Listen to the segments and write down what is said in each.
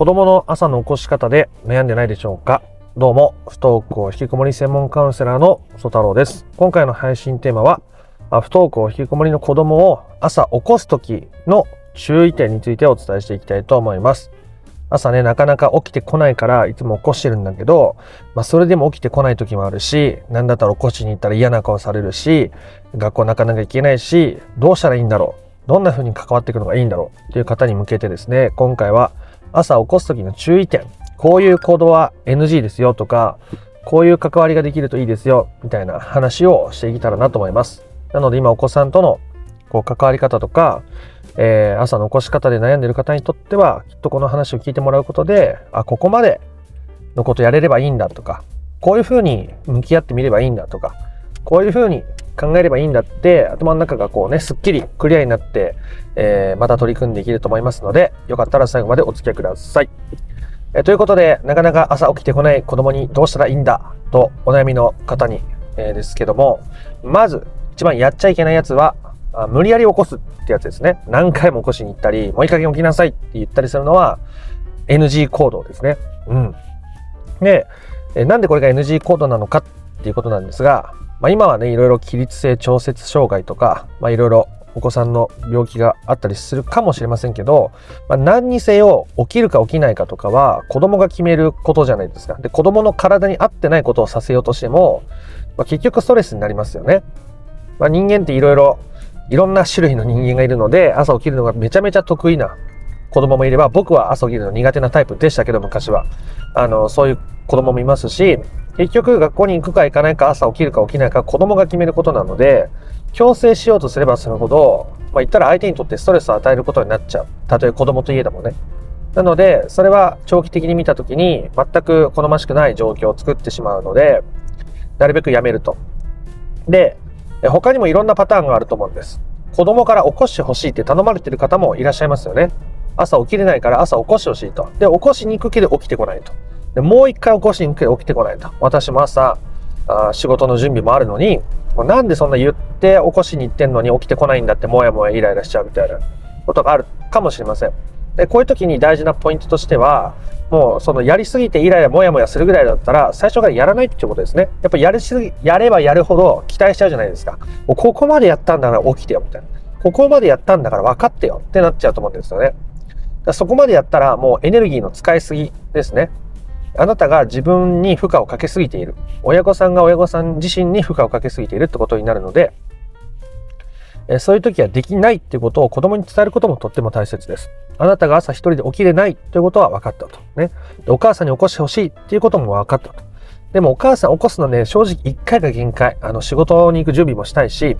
子供の朝の起こし方で悩んでないでしょうか？どうも、不登校引きこもり専門カウンセラーの曽太郎です。今回の配信テーマは、不登校引きこもりの子供を朝起こす時の注意点についてお伝えしていきたいと思います。朝ね、なかなか起きてこないからいつも起こしてるんだけど、まあそれでも起きてこない時もあるし、なんだったら起こしに行ったら嫌な顔されるし、学校なかなか行けないし、どうしたらいいんだろう？どんな風に関わっていくのがいいんだろう？っていう方に向けてですね、今回は朝起こす時の注意点、こういう行動は NG ですよ。とか、こういう関わりができるといいですよ。みたいな話をしていけたらなと思います。なので今お子さんとのこう関わり方とか、えー、朝の起こし方で悩んでる方にとっては、きっとこの話を聞いてもらうことで、あ、ここまでのことやれればいいんだとか、こういうふうに向き合ってみればいいんだとか、こういうふうに考えればいいんだって頭の中がこうね、すっきりクリアになって、えー、また取り組んでいけると思いますので、よかったら最後までお付き合いください。えー、ということで、なかなか朝起きてこない子供にどうしたらいいんだとお悩みの方に、えー、ですけども、まず一番やっちゃいけないやつは、あ無理やり起こすってやつですね。何回も起こしに行ったり、もういい加減起きなさいって言ったりするのは NG 行動ですね。うん。で、えなんでこれが NG 行動なのかっていうことなんですが、まあ、今はね、いろいろ起立性調節障害とか、まあ、いろいろお子さんの病気があったりするかもしれませんけど、まあ、何にせよ起きるか起きないかとかは子供が決めることじゃないですか。で、子供の体に合ってないことをさせようとしても、まあ、結局ストレスになりますよね。まあ、人間っていろいろいろんな種類の人間がいるので、朝起きるのがめちゃめちゃ得意な子供もいれば、僕は朝起きるの苦手なタイプでしたけど、昔は。あの、そういう子供もいますし、結局学校に行くか行かないか、朝起きるか起きないか、子供が決めることなので、強制しようとすればするほど、まあ言ったら相手にとってストレスを与えることになっちゃう。たとえ子供といえどもね。なので、それは長期的に見たときに全く好ましくない状況を作ってしまうので、なるべくやめると。で、他にもいろんなパターンがあると思うんです。子供から起こしてほしいって頼まれてる方もいらっしゃいますよね。朝起きれないから朝起こしてほしいと。で、起こしに行くけど起きてこないと。で、もう一回起こしに行くけど起きてこないと。私も朝、あ仕事の準備もあるのに、もうなんでそんな言って起こしに行ってんのに起きてこないんだってもやもやイライラしちゃうみたいなことがあるかもしれません。で、こういう時に大事なポイントとしては、もうそのやりすぎてイライラモヤモヤするぐらいだったら最初からやらないっていうことですね。やっぱやりすぎ、やればやるほど期待しちゃうじゃないですか。もうここまでやったんだから起きてよみたいな。ここまでやったんだから分かってよってなっちゃうと思うんですよね。そこまでやったらもうエネルギーの使いすぎですね。あなたが自分に負荷をかけすぎている。親御さんが親御さん自身に負荷をかけすぎているってことになるので、えそういう時はできないっていうことを子供に伝えることもとっても大切です。あなたが朝一人で起きれないということは分かったと。ね。お母さんに起こしてほしいっていうことも分かったと。でもお母さん起こすのね、正直一回が限界。あの、仕事に行く準備もしたいし、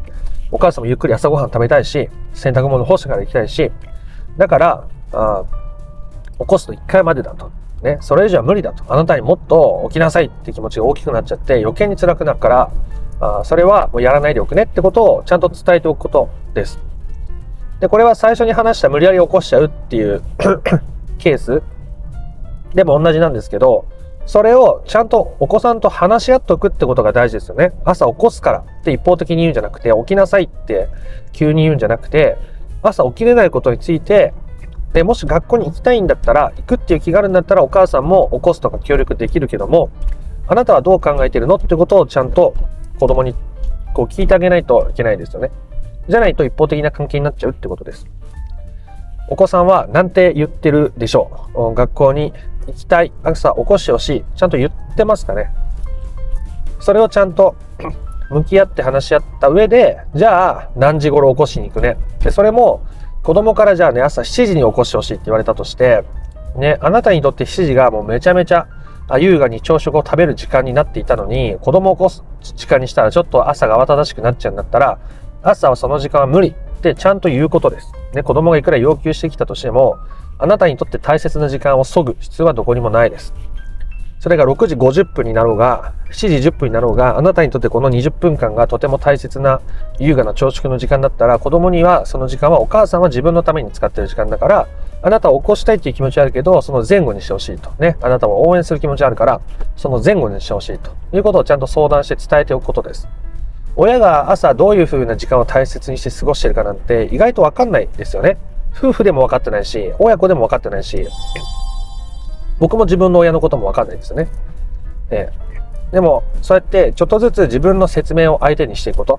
お母さんもゆっくり朝ごはん食べたいし、洗濯物干してから行きたいし、だから、あ起こすと一回までだと。ね、それ以上は無理だと。あなたにもっと起きなさいって気持ちが大きくなっちゃって余計に辛くなるから、あそれはもうやらないでおくねってことをちゃんと伝えておくことです。で、これは最初に話した無理やり起こしちゃうっていう ケースでも同じなんですけど、それをちゃんとお子さんと話し合っておくってことが大事ですよね。朝起こすからって一方的に言うんじゃなくて、起きなさいって急に言うんじゃなくて、朝起きれないことについて、で、もし学校に行きたいんだったら、行くっていう気があるんだったらお母さんも起こすとか協力できるけども、あなたはどう考えてるのってことをちゃんと子供にこう聞いてあげないといけないですよね。じゃないと一方的な関係になっちゃうってことです。お子さんは何て言ってるでしょう学校に行きたい、朝起こしてほしい、ちゃんと言ってますかねそれをちゃんと 向き合って話し合った上で、じゃあ何時頃起こしに行くね。で、それも子供からじゃあね、朝7時に起こしてほしいって言われたとして、ね、あなたにとって7時がもうめちゃめちゃ優雅に朝食を食べる時間になっていたのに、子供を起こす時間にしたらちょっと朝が慌ただしくなっちゃうんだったら、朝はその時間は無理ってちゃんと言うことです。ね、子供がいくら要求してきたとしても、あなたにとって大切な時間を削ぐ必要はどこにもないです。それが6時50分になろうが、7時10分になろうが、あなたにとってこの20分間がとても大切な優雅な朝食の時間だったら、子供にはその時間はお母さんは自分のために使ってる時間だから、あなたを起こしたいっていう気持ちはあるけど、その前後にしてほしいと。ね。あなたを応援する気持ちはあるから、その前後にしてほしいということをちゃんと相談して伝えておくことです。親が朝どういう風な時間を大切にして過ごしてるかなんて意外とわかんないですよね。夫婦でも分かってないし、親子でも分かってないし、僕も自分の親のこともわかんないですよね。えー、でも、そうやってちょっとずつ自分の説明を相手にしていくこと。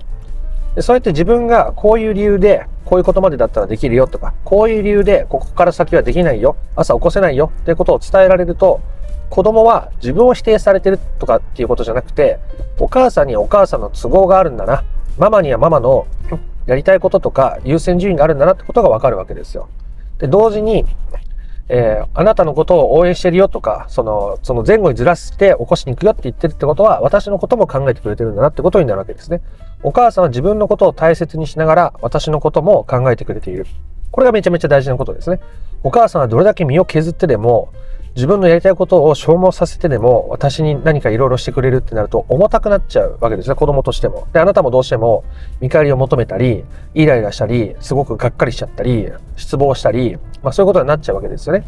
でそうやって自分がこういう理由で、こういうことまでだったらできるよとか、こういう理由でここから先はできないよ、朝起こせないよっていうことを伝えられると、子供は自分を否定されてるとかっていうことじゃなくて、お母さんにはお母さんの都合があるんだな。ママにはママのやりたいこととか優先順位があるんだなってことがわかるわけですよ。で、同時に、えー、あなたのことを応援してるよとか、その、その前後にずらして起こしに行くよって言ってるってことは、私のことも考えてくれてるんだなってことになるわけですね。お母さんは自分のことを大切にしながら、私のことも考えてくれている。これがめちゃめちゃ大事なことですね。お母さんはどれだけ身を削ってでも、自分のやりたいことを消耗させてでも私に何かいろいろしてくれるってなると重たくなっちゃうわけですね子供としても。であなたもどうしても見返りを求めたりイライラしたりすごくがっかりしちゃったり失望したり、まあ、そういうことになっちゃうわけですよね。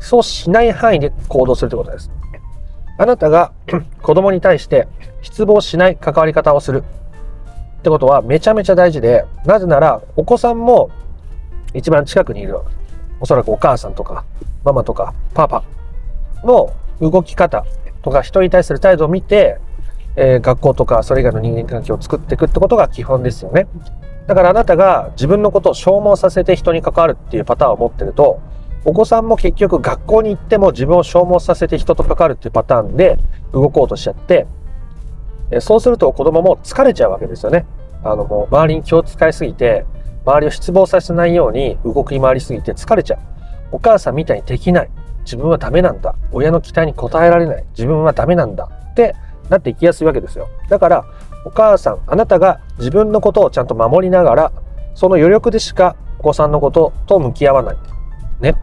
そうしない範囲で行動するということです。あなたが 子供に対して失望しない関わり方をするってことはめちゃめちゃ大事でなぜならお子さんも一番近くにいるおそらくお母さんとかママとかパパの動き方とか人に対する態度を見て、えー、学校とかそれ以外の人間関係を作っていくってことが基本ですよね。だからあなたが自分のことを消耗させて人に関わるっていうパターンを持ってると、お子さんも結局学校に行っても自分を消耗させて人と関わるっていうパターンで動こうとしちゃって、そうすると子供も疲れちゃうわけですよね。あのもう周りに気を使いすぎて、周りを失望させないように動き回りすぎて疲れちゃう。お母さんみたいにできない。自分はダメなんだ。親の期待に応えられない。自分はダメなんだ。ってなっていきやすいわけですよ。だから、お母さん、あなたが自分のことをちゃんと守りながら、その余力でしかお子さんのことと向き合わない。ね。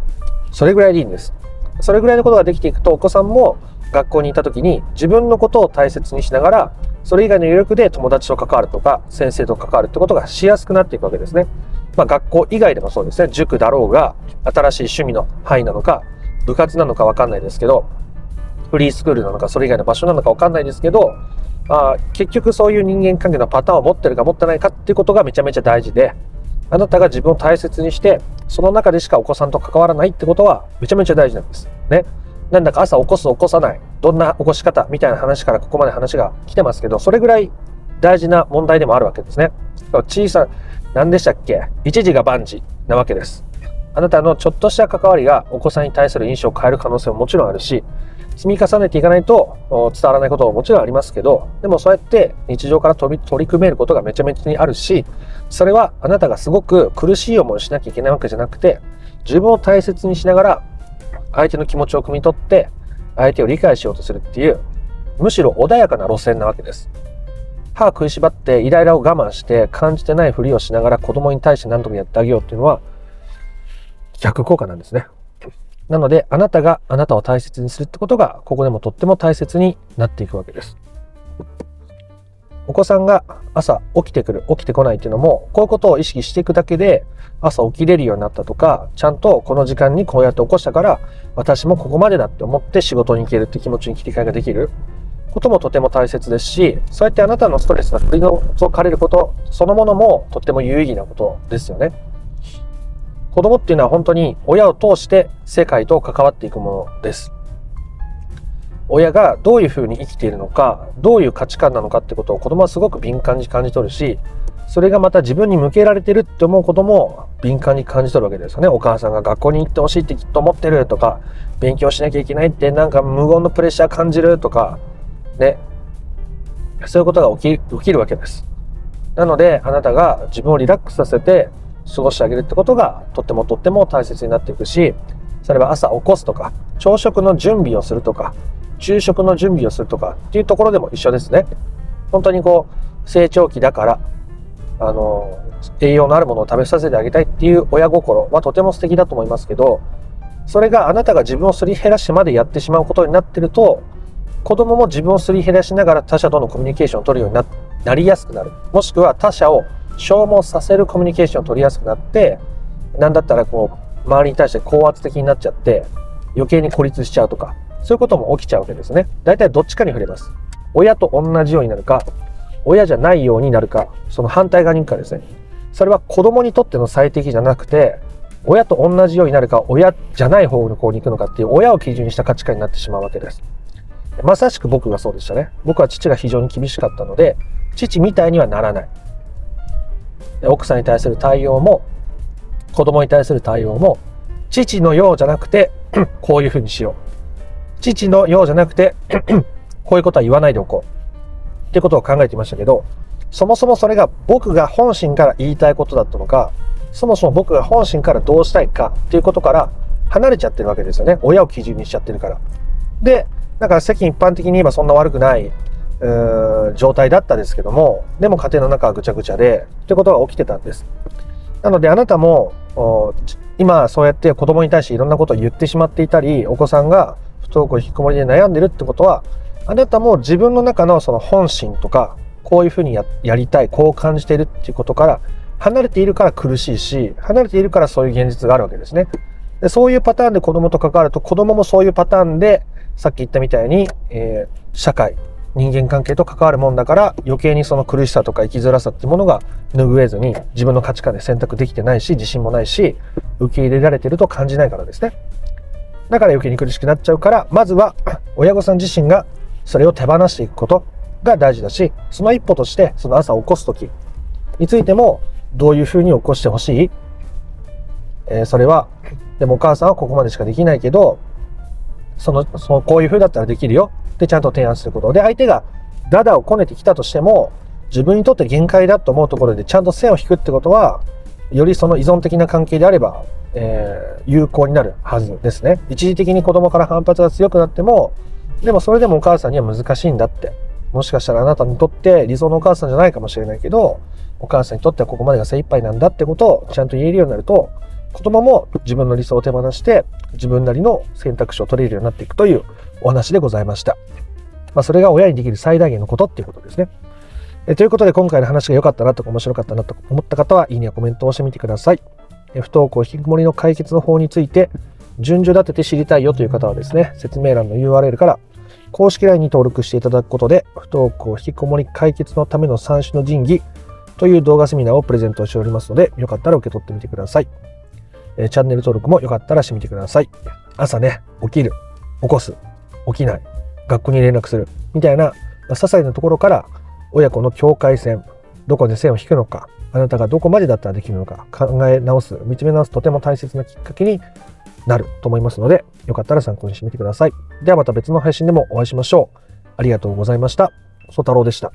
それぐらいでいいんです。それぐらいのことができていくと、お子さんも学校にいた時に自分のことを大切にしながら、それ以外の余力で友達と関わるとか、先生と関わるってことがしやすくなっていくわけですね。まあ、学校以外でもそうですね。塾だろうが、新しい趣味の範囲なのか、部活なのかわかんないですけど、フリースクールなのか、それ以外の場所なのかわかんないですけど、あ結局そういう人間関係のパターンを持ってるか持ってないかっていうことがめちゃめちゃ大事で、あなたが自分を大切にして、その中でしかお子さんと関わらないってことはめちゃめちゃ大事なんです。ね。なんだか朝起こす起こさない、どんな起こし方みたいな話からここまで話が来てますけど、それぐらい大事な問題でもあるわけですね。小さ何でしたっけ？一時が万事なわけです。あなたのちょっとした関わりがお子さんに対する印象を変える可能性ももちろんあるし、積み重ねていかないと伝わらないことももちろんありますけど、でもそうやって日常から取り取り組めることがめちゃめちゃにあるし、それはあなたがすごく苦しい思いをしなきゃいけないわけじゃなくて、自分を大切にしながら相手の気持ちを汲み取って相手を理解しようとするっていう、むしろ穏やかな路線なわけです。歯食いしばってイライラを我慢して感じてないふりをしながら子供に対して何とかやってあげようっていうのは逆効果なんですね。なので、あなたがあなたを大切にするってことが、ここでもとっても大切になっていくわけです。お子さんが朝起きてくる、起きてこないっていうのも、こういうことを意識していくだけで、朝起きれるようになったとか、ちゃんとこの時間にこうやって起こしたから、私もここまでだって思って仕事に行けるって気持ちに切り替えができる。こともとても大切ですし、そうやってあなたのストレスが取り除かれることそのものもとっても有意義なことですよね。子供っていうのは本当に親を通して世界と関わっていくものです。親がどういうふうに生きているのか、どういう価値観なのかってことを子供はすごく敏感に感じ取るし、それがまた自分に向けられてるって思うことも敏感に感じ取るわけですよね。お母さんが学校に行ってほしいってきっと思ってるとか、勉強しなきゃいけないってなんか無言のプレッシャー感じるとか、ね、そういうことが起き起きるわけです。なので、あなたが自分をリラックスさせて過ごしてあげるってことがとってもとっても大切になっていくし、それは朝起こすとか、朝食の準備をするとか、昼食の準備をするとかっていうところでも一緒ですね。本当にこう、成長期だから、あの、栄養のあるものを食べさせてあげたいっていう親心はとても素敵だと思いますけど、それがあなたが自分をすり減らしてまでやってしまうことになってると、子供も自分をすり減らしながら他者とのコミュニケーションを取るようになりやすくなる。もしくは他者を消耗させるコミュニケーションを取りやすくなって、なんだったらこう、周りに対して高圧的になっちゃって、余計に孤立しちゃうとか、そういうことも起きちゃうわけですね。大体どっちかに触れます。親と同じようになるか、親じゃないようになるか、その反対側に行くかですね。それは子供にとっての最適じゃなくて、親と同じようになるか、親じゃない方の方に行くのかっていう親を基準にした価値観になってしまうわけです。まさしく僕がそうでしたね。僕は父が非常に厳しかったので、父みたいにはならない。奥さんに対する対応も、子供に対する対応も、父のようじゃなくて、こういうふうにしよう。父のようじゃなくて、こういうことは言わないでおこう。ってことを考えていましたけど、そもそもそれが僕が本心から言いたいことだったのか、そもそも僕が本心からどうしたいかっていうことから離れちゃってるわけですよね。親を基準にしちゃってるから。で、だから世間一般的に言えばそんな悪くない、状態だったですけども、でも家庭の中はぐちゃぐちゃで、ってことが起きてたんです。なのであなたも、今そうやって子供に対していろんなことを言ってしまっていたり、お子さんが登校引きこもりで悩んでるってことは、あなたも自分の中のその本心とか、こういうふうにやりたい、こう感じてるっていうことから離れているから苦しいし、離れているからそういう現実があるわけですね。でそういうパターンで子供と関わると、子供もそういうパターンで、さっき言ったみたいに、えー、社会、人間関係と関わるもんだから余計にその苦しさとか生きづらさってものが拭えずに自分の価値観で選択できてないし自信もないし受け入れられてると感じないからですねだから余計に苦しくなっちゃうからまずは 親御さん自身がそれを手放していくことが大事だしその一歩としてその朝起こす時についてもどういうふうに起こしてほしい、えー、それは、でもお母さんはここまでしかできないけど、その、そのこういうふうだったらできるよってちゃんと提案すること。で、相手がダダをこねてきたとしても、自分にとって限界だと思うところでちゃんと線を引くってことは、よりその依存的な関係であれば、えー、有効になるはずですね。一時的に子供から反発が強くなっても、でもそれでもお母さんには難しいんだって。もしかしたらあなたにとって理想のお母さんじゃないかもしれないけど、お母さんにとってはここまでが精一杯なんだってことをちゃんと言えるようになると、子供も自分の理想を手放して自分なりの選択肢を取れるようになっていくというお話でございました。まあ、それが親にできる最大限のことっていうことですね。えということで今回の話が良かったなとか面白かったなと思った方は、いいねやコメントをしてみてください。不登校引きこもりの解決の方について順序立てて知りたいよという方はですね、説明欄の URL から公式 LINE に登録していただくことで、不登校引きこもり解決のための三種の神器という動画セミナーをプレゼントしておりますので、よかったら受け取ってみてください。えチャンネル登録もよかったらしてみてください。朝ね、起きる、起こす、起きない、学校に連絡する、みたいな、ま、些細なところから親子の境界線、どこで線を引くのか、あなたがどこまでだったらできるのか考え直す、見つめ直すとても大切なきっかけになると思いますので、よかったら参考にしてみてください。ではまた別の配信でもお会いしましょう。ありがとうございました。ソ太郎でした。